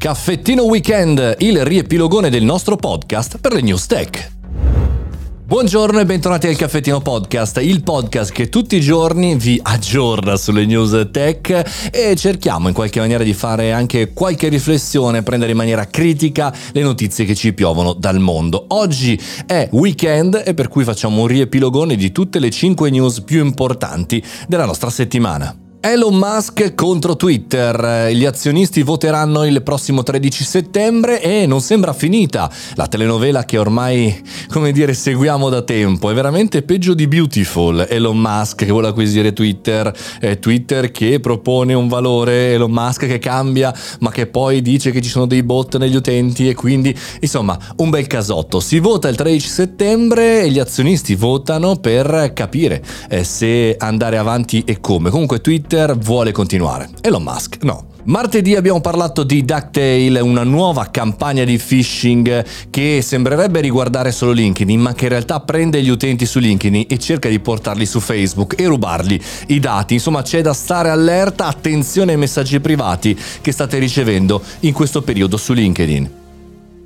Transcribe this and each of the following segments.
Caffettino Weekend, il riepilogone del nostro podcast per le news tech. Buongiorno e bentornati al Caffettino Podcast, il podcast che tutti i giorni vi aggiorna sulle news tech e cerchiamo in qualche maniera di fare anche qualche riflessione, prendere in maniera critica le notizie che ci piovono dal mondo. Oggi è weekend e per cui facciamo un riepilogone di tutte le 5 news più importanti della nostra settimana. Elon Musk contro Twitter. Gli azionisti voteranno il prossimo 13 settembre e non sembra finita la telenovela che ormai, come dire, seguiamo da tempo. È veramente peggio di Beautiful. Elon Musk che vuole acquisire Twitter, eh, Twitter che propone un valore, Elon Musk che cambia, ma che poi dice che ci sono dei bot negli utenti e quindi, insomma, un bel casotto. Si vota il 13 settembre e gli azionisti votano per capire eh, se andare avanti e come. Comunque Twitter Twitter vuole continuare. Elon Musk no. Martedì abbiamo parlato di Ducktail, una nuova campagna di phishing che sembrerebbe riguardare solo LinkedIn, ma che in realtà prende gli utenti su LinkedIn e cerca di portarli su Facebook e rubarli i dati. Insomma, c'è da stare allerta, attenzione ai messaggi privati che state ricevendo in questo periodo su LinkedIn.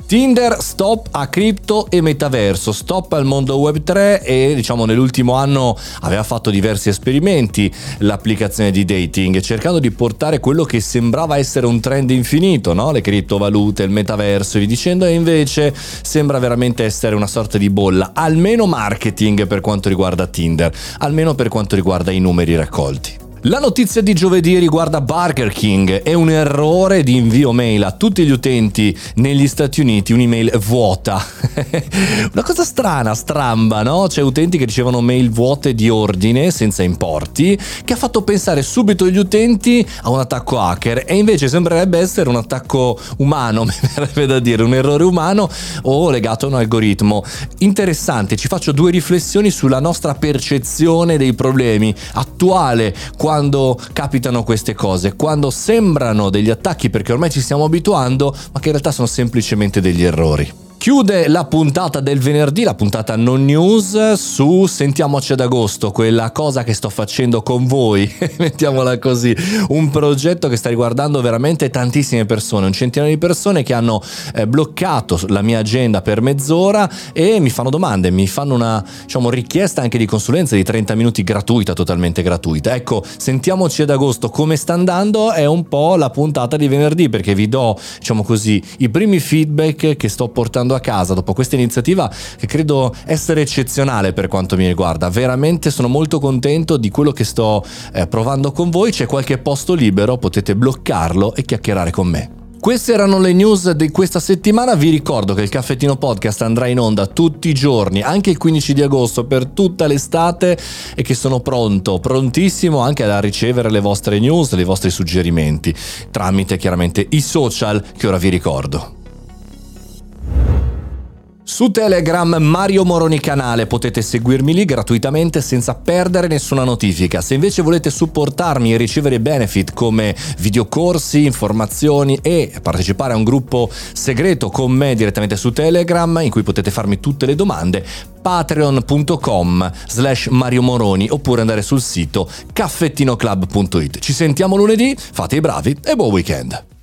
Tinder stop a cripto e metaverso, stop al mondo web 3 e diciamo nell'ultimo anno aveva fatto diversi esperimenti l'applicazione di dating cercando di portare quello che sembrava essere un trend infinito, no? le criptovalute, il metaverso e vi dicendo e invece sembra veramente essere una sorta di bolla, almeno marketing per quanto riguarda Tinder, almeno per quanto riguarda i numeri raccolti. La notizia di giovedì riguarda Burger King. È un errore di invio mail a tutti gli utenti negli Stati Uniti, un'email vuota. Una cosa strana, stramba, no? C'è utenti che ricevono mail vuote di ordine senza importi, che ha fatto pensare subito gli utenti a un attacco hacker e invece sembrerebbe essere un attacco umano, mi verrebbe da dire, un errore umano o legato a un algoritmo. Interessante, ci faccio due riflessioni sulla nostra percezione dei problemi attuale quando capitano queste cose, quando sembrano degli attacchi perché ormai ci stiamo abituando, ma che in realtà sono semplicemente degli errori. Chiude la puntata del venerdì, la puntata non news, su Sentiamoci ad agosto, quella cosa che sto facendo con voi, mettiamola così, un progetto che sta riguardando veramente tantissime persone, un centinaio di persone che hanno eh, bloccato la mia agenda per mezz'ora e mi fanno domande, mi fanno una diciamo, richiesta anche di consulenza di 30 minuti gratuita, totalmente gratuita. Ecco, Sentiamoci ad agosto, come sta andando è un po' la puntata di venerdì perché vi do, diciamo così, i primi feedback che sto portando a casa dopo questa iniziativa che credo essere eccezionale per quanto mi riguarda. Veramente sono molto contento di quello che sto eh, provando con voi. C'è qualche posto libero, potete bloccarlo e chiacchierare con me. Queste erano le news di questa settimana. Vi ricordo che il caffettino podcast andrà in onda tutti i giorni, anche il 15 di agosto, per tutta l'estate e che sono pronto, prontissimo anche a ricevere le vostre news, i vostri suggerimenti, tramite chiaramente i social che ora vi ricordo. Su Telegram Mario Moroni canale potete seguirmi lì gratuitamente senza perdere nessuna notifica. Se invece volete supportarmi e ricevere benefit come videocorsi, informazioni e partecipare a un gruppo segreto con me direttamente su Telegram in cui potete farmi tutte le domande, patreon.com slash Mario Moroni oppure andare sul sito caffettinoclub.it. Ci sentiamo lunedì, fate i bravi e buon weekend!